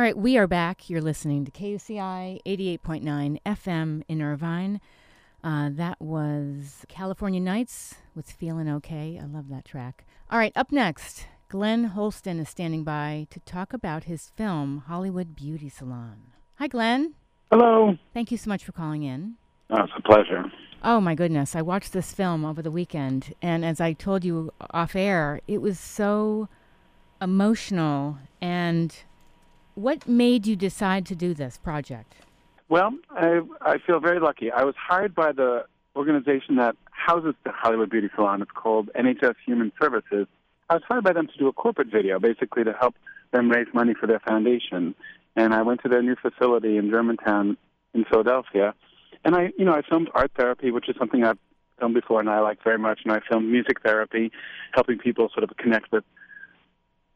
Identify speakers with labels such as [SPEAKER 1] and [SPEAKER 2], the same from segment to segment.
[SPEAKER 1] All right, we are back. You're listening to KUCI 88.9 FM in Irvine. Uh, that was California Nights with Feeling Okay. I love that track. All right, up next, Glenn Holsten is standing by to talk about his film, Hollywood Beauty Salon. Hi, Glenn.
[SPEAKER 2] Hello.
[SPEAKER 1] Thank you so much for calling in.
[SPEAKER 2] Oh, it's a pleasure.
[SPEAKER 1] Oh, my goodness. I watched this film over the weekend, and as I told you off air, it was so emotional. And what made you decide to do this project?
[SPEAKER 2] Well, I, I feel very lucky. I was hired by the organization that houses the Hollywood Beauty Salon. It's called NHS Human Services. I was hired by them to do a corporate video, basically to help them raise money for their foundation. And I went to their new facility in Germantown in Philadelphia. And I, you know, I filmed art therapy, which is something I've filmed before and I like very much. And I filmed music therapy, helping people sort of connect with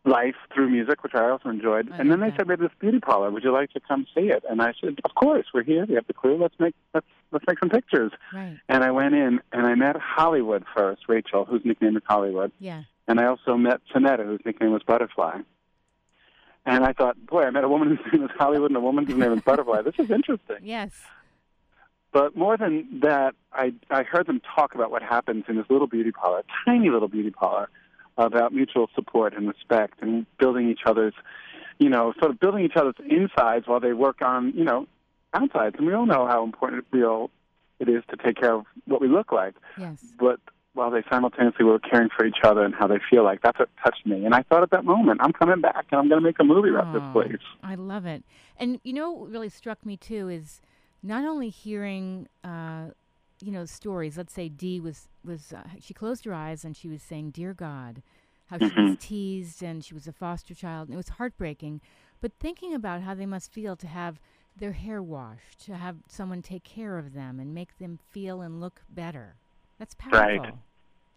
[SPEAKER 2] life through music, which I also enjoyed.
[SPEAKER 1] I
[SPEAKER 2] and then they
[SPEAKER 1] that.
[SPEAKER 2] said, "We have this beauty parlor. Would you like to come see it?" And I said, "Of course. We're here. We have the crew. Let's make let's let's make some pictures."
[SPEAKER 1] Right.
[SPEAKER 2] And I went in and I met Hollywood first, Rachel, whose nickname is Hollywood,
[SPEAKER 1] Yeah.
[SPEAKER 2] and I also met Sonetta, whose nickname was Butterfly. And I thought, boy, I met a woman whose name is Hollywood and a woman whose name is Butterfly. This is interesting.
[SPEAKER 1] Yes.
[SPEAKER 2] But more than that, I I heard them talk about what happens in this little beauty parlor, tiny little beauty parlor, about mutual support and respect and building each other's, you know, sort of building each other's insides while they work on, you know, outsides. And we all know how important it, real it is to take care of what we look like.
[SPEAKER 1] Yes.
[SPEAKER 2] But while they simultaneously were caring for each other and how they feel like, that's what touched me. And I thought at that moment, I'm coming back and I'm going to make a movie about this place.
[SPEAKER 1] I love it. And you know what really struck me too is not only hearing uh, you know stories. Let's say Dee was was uh, she closed her eyes and she was saying, "Dear God," how she was teased and she was a foster child and it was heartbreaking. But thinking about how they must feel to have their hair washed, to have someone take care of them and make them feel and look better. That's powerful.
[SPEAKER 2] Right.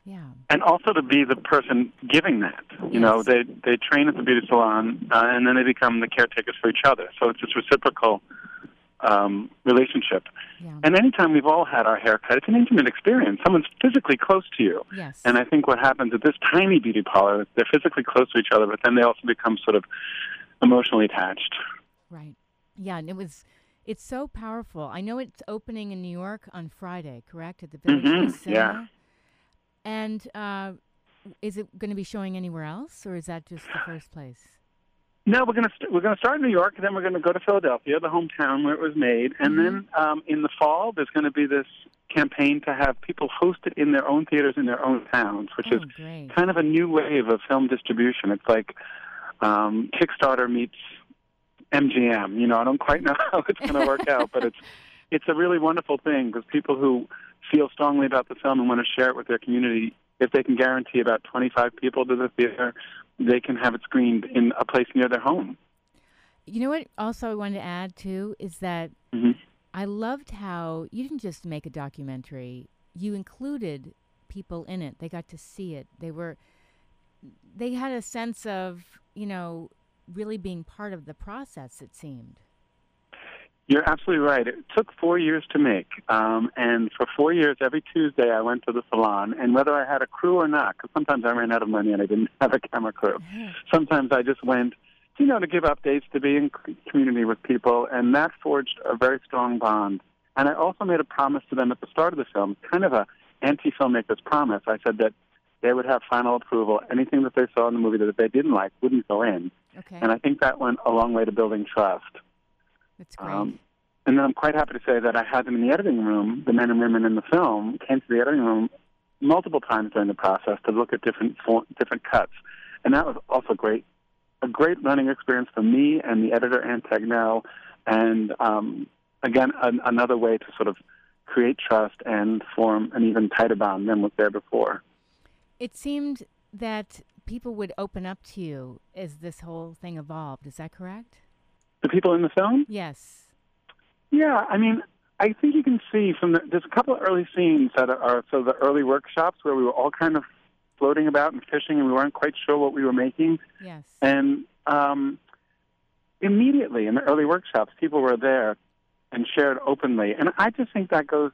[SPEAKER 1] Yeah.
[SPEAKER 2] and also to be the person giving that. You know, they they train at the beauty salon, uh, and then they become the caretakers for each other. So it's this reciprocal um, relationship.
[SPEAKER 1] Yeah.
[SPEAKER 2] And anytime we've all had our hair cut, it's an intimate experience. Someone's physically close to you.
[SPEAKER 1] yes.
[SPEAKER 2] And I think what happens at this tiny beauty parlor, they're physically close to each other, but then they also become sort of emotionally attached.
[SPEAKER 1] Right. Yeah, and it was it's so powerful. I know it's opening in New York on Friday, correct? At the Village
[SPEAKER 2] Mhm,
[SPEAKER 1] East
[SPEAKER 2] yeah.
[SPEAKER 1] And uh, is it going to be showing anywhere else, or is that just the first place?
[SPEAKER 2] No, we're gonna st- we're gonna start in New York, and then we're gonna go to Philadelphia, the hometown where it was made, and then um, in the fall there's going to be this campaign to have people host it in their own theaters in their own towns, which
[SPEAKER 1] oh,
[SPEAKER 2] is
[SPEAKER 1] great.
[SPEAKER 2] kind of a new wave of film distribution. It's like um, Kickstarter meets MGM. You know, I don't quite know how it's going to work out, but it's it's a really wonderful thing because people who feel strongly about the film and want to share it with their community, if they can guarantee about 25 people to the theater, they can have it screened in a place near their home.
[SPEAKER 1] You know what? Also, I wanted to add too is that
[SPEAKER 2] hmm
[SPEAKER 1] I loved how you didn't just make a documentary; you included people in it. They got to see it. They were, they had a sense of you know really being part of the process. It seemed.
[SPEAKER 2] You're absolutely right. It took four years to make, um, and for four years, every Tuesday, I went to the salon, and whether I had a crew or not, because sometimes I ran out of money and I didn't have a camera crew. Sometimes I just went, you know, to give updates, to be in c- community with people, and that forged a very strong bond. And I also made a promise to them at the start of the film, kind of a anti-filmmaker's promise. I said that they would have final approval. Anything that they saw in the movie that they didn't like wouldn't go in.
[SPEAKER 1] Okay,
[SPEAKER 2] And I think that went a long way to building trust.
[SPEAKER 1] That's great.
[SPEAKER 2] Um, and then I'm quite happy to say that I had them in the editing room. The men and women in the film came to the editing room multiple times during the process to look at different different cuts, and that was also great. A great learning experience for me and the editor Ann Tegnell, and um, again an, another way to sort of create trust and form an even tighter bond than was there before.
[SPEAKER 1] It seemed that people would open up to you as this whole thing evolved. Is that correct?
[SPEAKER 2] The people in the film,
[SPEAKER 1] Yes.
[SPEAKER 2] Yeah, I mean, I think you can see from the, there's a couple of early scenes that are, are so the early workshops where we were all kind of floating about and fishing, and we weren't quite sure what we were making.
[SPEAKER 1] Yes.
[SPEAKER 2] And um, immediately in the early workshops, people were there and shared openly, and I just think that goes.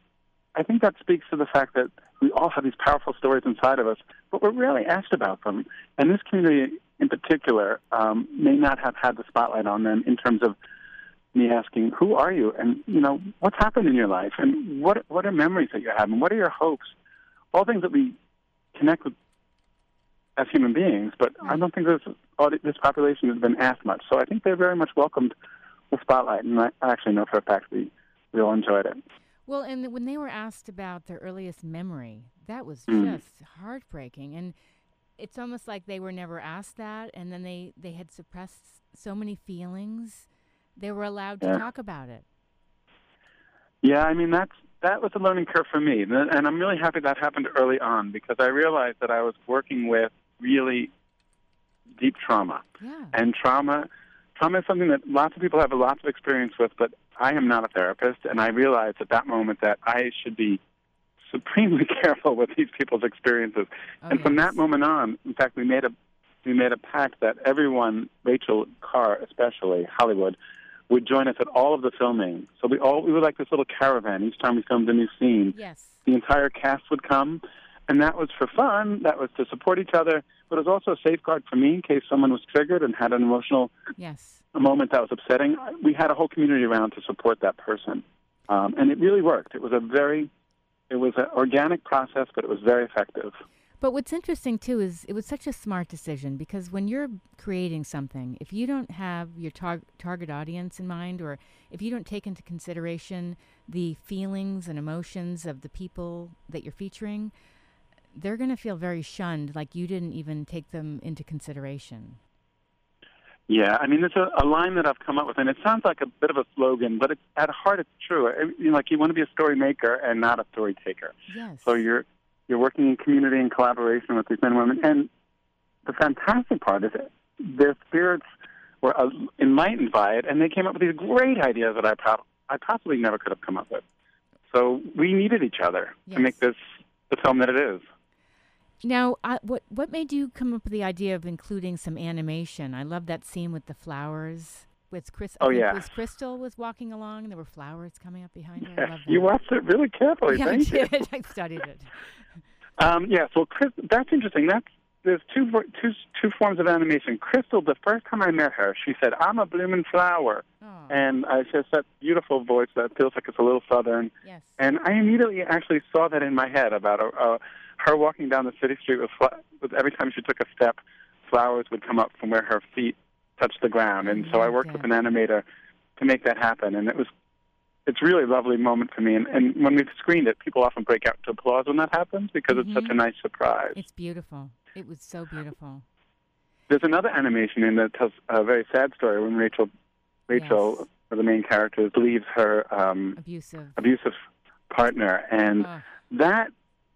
[SPEAKER 2] I think that speaks to the fact that we all have these powerful stories inside of us, but we're rarely asked about them. And this community in particular um, may not have had the spotlight on them in terms of me asking, "Who are you?" and you know, what's happened in your life, and what what are memories that you have, and what are your hopes? All things that we connect with as human beings, but I don't think this this population has been asked much. So I think they very much welcomed the spotlight, and I actually know for a fact we we all enjoyed it.
[SPEAKER 1] Well, and when they were asked about their earliest memory, that was
[SPEAKER 2] Mm.
[SPEAKER 1] just heartbreaking, and it's almost like they were never asked that, and then they they had suppressed so many feelings. They were allowed to
[SPEAKER 2] Yeah.
[SPEAKER 1] talk about it.
[SPEAKER 2] Yeah, I mean that's that was a learning curve for me, and I'm really happy that happened early on because I realized that I was working with really deep trauma,
[SPEAKER 1] Yeah.
[SPEAKER 2] and trauma trauma is something that lots of people have a lot of experience with, but I am not a therapist, and I realized at that moment that I should be supremely careful with these people's experiences.
[SPEAKER 1] Oh,
[SPEAKER 2] and from that moment on, in fact, we made a we made a pact that everyone, Rachel Carr especially, Hollywood, would join us at all of the filming. So we all we were like this little caravan. Each time we filmed a new scene,
[SPEAKER 1] Yes.
[SPEAKER 2] the entire cast would come, and that was for fun. That was to support each other, but it was also a safeguard for me in case someone was triggered and had an emotional
[SPEAKER 1] Yes.
[SPEAKER 2] a moment that was upsetting. We had a whole community around to support that person, um, and it really worked. It was a very it was an organic process, but it was very effective.
[SPEAKER 1] But what's interesting too is it was such a smart decision because when you're creating something, if you don't have your tar- target audience in mind, or if you don't take into consideration the feelings and emotions of the people that you're featuring, they're going to feel very shunned, like you didn't even take them into consideration.
[SPEAKER 2] Yeah, I mean, there's a, a line that I've come up with, and it sounds like a bit of a slogan, but it's, at heart, it's true. It- you know, like you want to be a story maker and not a story taker.
[SPEAKER 1] Yes.
[SPEAKER 2] So you're you're working in community and collaboration with these men and women. And the fantastic part is that their spirits were uh, enlightened by it, and they came up with these great ideas that I prob- I possibly never could have come up with. So we needed each other
[SPEAKER 1] Yes.
[SPEAKER 2] to make this the film that it is.
[SPEAKER 1] Now, I, what what made you come up with the idea of including some animation? I love that scene with the flowers. With Chris,
[SPEAKER 2] Oh, yeah.
[SPEAKER 1] was Crystal was walking along, and there were flowers coming up behind her. I love that.
[SPEAKER 2] you watched it really carefully.
[SPEAKER 1] yeah, I
[SPEAKER 2] Thank you.
[SPEAKER 1] did. I studied it.
[SPEAKER 2] Um, yeah, so Chris, that's interesting. That's there's two two two forms of animation. Crystal, the first time I met her, she said, "I'm a blooming flower,"
[SPEAKER 1] Oh,
[SPEAKER 2] and I just that beautiful voice that feels like it's a little southern.
[SPEAKER 1] yes.
[SPEAKER 2] And I immediately actually saw that in my head about a, uh, her walking down the city street with, every time she took a step, flowers would come up from where her feet touched the ground. And so I worked
[SPEAKER 1] that.
[SPEAKER 2] with an animator to make that happen, and it was it's really a lovely moment for me. And, and when we've screened it, people often break out to applause when that happens because it's such a nice surprise.
[SPEAKER 1] It's beautiful. It was so beautiful.
[SPEAKER 2] There's another animation in that tells a very sad story when Rachel, Rachel,
[SPEAKER 1] Yes.
[SPEAKER 2] the main character, leaves her um,
[SPEAKER 1] Abusive.
[SPEAKER 2] abusive partner, and
[SPEAKER 1] Oh,
[SPEAKER 2] that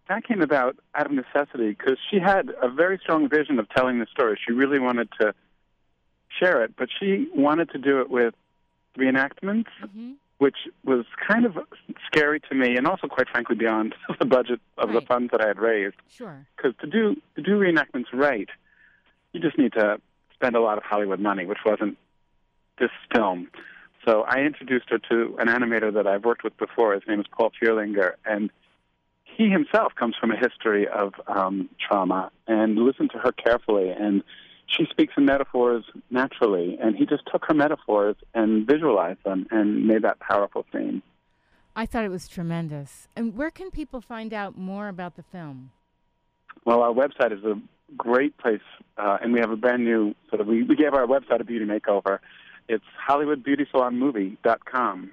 [SPEAKER 2] that came about out of necessity because she had a very strong vision of telling the story. She really wanted to share it, but she wanted to do it with reenactments,
[SPEAKER 1] hmm
[SPEAKER 2] which was kind of scary to me, and also, quite frankly, beyond the budget of the funds that I had raised.
[SPEAKER 1] Sure.
[SPEAKER 2] Because to do to do reenactments right, you just need to spend a lot of Hollywood money, which wasn't this film. So I introduced her to an animator that I've worked with before. His name is Paul Fierlinger, and he himself comes from a history of um, trauma. And listened to her carefully, and she speaks in metaphors naturally. And he just took her metaphors and visualized them and made that powerful scene.
[SPEAKER 1] I thought it was tremendous. And where can people find out more about the film?
[SPEAKER 2] Well, our website is a great place, uh, and we have a brand new sort of. We, we gave our website a beauty makeover. It's HollywoodBeautySalonMovie.com,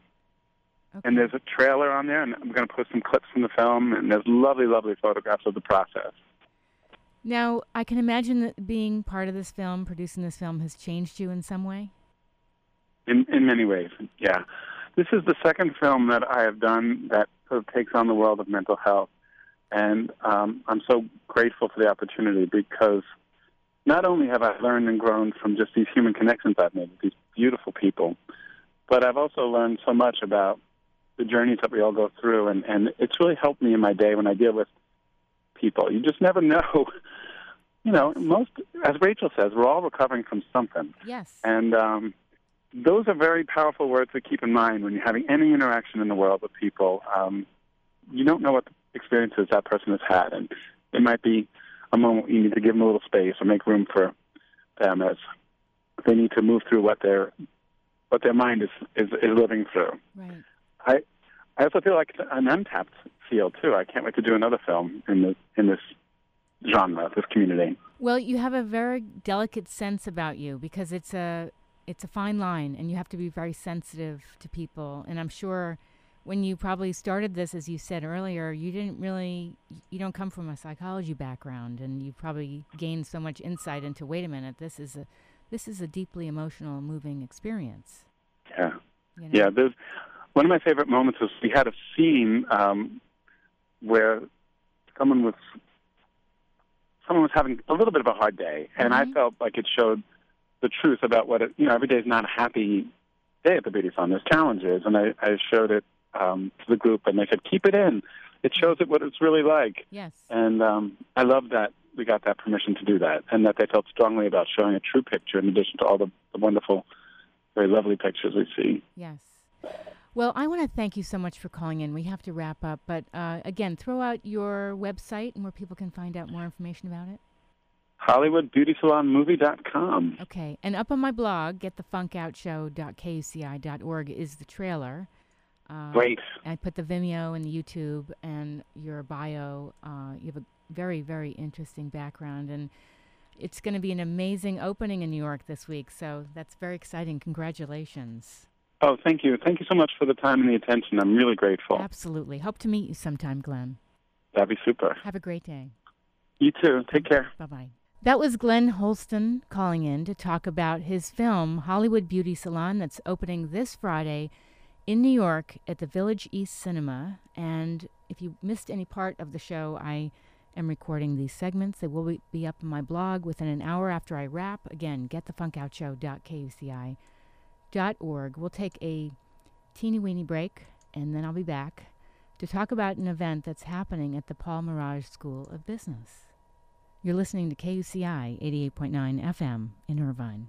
[SPEAKER 1] Okay.
[SPEAKER 2] and there's a trailer on there, and I'm going to put some clips from the film, and there's lovely, lovely photographs of the process.
[SPEAKER 1] now, I can imagine that being part of this film, producing this film, has changed you in some way.
[SPEAKER 2] In in many ways, yeah. This is the second film that I have done that sort of takes on the world of mental health, and um, I'm so grateful for the opportunity because not only have I learned and grown from just these human connections I've made with these beautiful people, but I've also learned so much about the journeys that we all go through, and, and it's really helped me in my day when I deal with people. You just never know. You know, most, as Rachel says, we're all recovering from something.
[SPEAKER 1] Yes.
[SPEAKER 2] And um, those are very powerful words to keep in mind when you're having any interaction in the world with people. Um, you don't know what experiences that person has had, and it might be a moment you need to give them a little space or make room for them as they need to move through what their what their mind is is, is living through.
[SPEAKER 1] Right.
[SPEAKER 2] I I also feel like it's an untapped field too. I can't wait to do another film in the in this genre, this community.
[SPEAKER 1] Well, you have a very delicate sense about you because it's a it's a fine line, and you have to be very sensitive to people. And I'm sure when you probably started this, as you said earlier, you didn't really you don't come from a psychology background, and you probably gained so much insight into. Wait a minute, this is a this is a deeply emotional, moving experience.
[SPEAKER 2] Yeah,
[SPEAKER 1] you know?
[SPEAKER 2] yeah. There's one of my favorite moments was we had a scene um, where someone was someone was having a little bit of a hard day, and I
[SPEAKER 1] Mhm.
[SPEAKER 2] felt like it showed the truth about what it. You know, every day is not a happy day at the Beauty Salon. There's challenges, and I, I showed it um, to the group, and they said, "Keep it in. It shows it what it's really like."
[SPEAKER 1] Yes.
[SPEAKER 2] And um, I love that we got that permission to do that, and that they felt strongly about showing a true picture in addition to all the, the wonderful, very lovely pictures we see.
[SPEAKER 1] Yes. Well, I want to thank you so much for calling in. We have to wrap up, but uh, again, throw out your website and where people can find out more information about it.
[SPEAKER 2] HollywoodBeautySalonMovie.com.
[SPEAKER 1] Okay, and up on my blog, getthefunkoutshow.kuci.org is the trailer. Uh,
[SPEAKER 2] Great.
[SPEAKER 1] I put the Vimeo and the YouTube and your bio. Uh, you have a very, very interesting background, and it's going to be an amazing opening in New York this week. So that's very exciting. Congratulations!
[SPEAKER 2] Oh, thank you. Thank you so much for the time and the attention. I'm really grateful.
[SPEAKER 1] Absolutely. Hope to meet you sometime, Glenn.
[SPEAKER 2] That'd be super.
[SPEAKER 1] Have a great day.
[SPEAKER 2] You too. Take care.
[SPEAKER 1] Bye bye. That was Glenn Holsten calling in to talk about his film Hollywood Beauty Salon that's opening this Friday in New York at the Village East Cinema. And if you missed any part of the show, I am recording these segments. They will be- up on my blog within an hour after I wrap. Again, getthefunkoutshow.kuci.org. We'll take a teeny weeny break and then I'll be back to talk about an event that's happening at the Paul Mirage School of Business. You're listening to KUCI 88.9 FM in Irvine.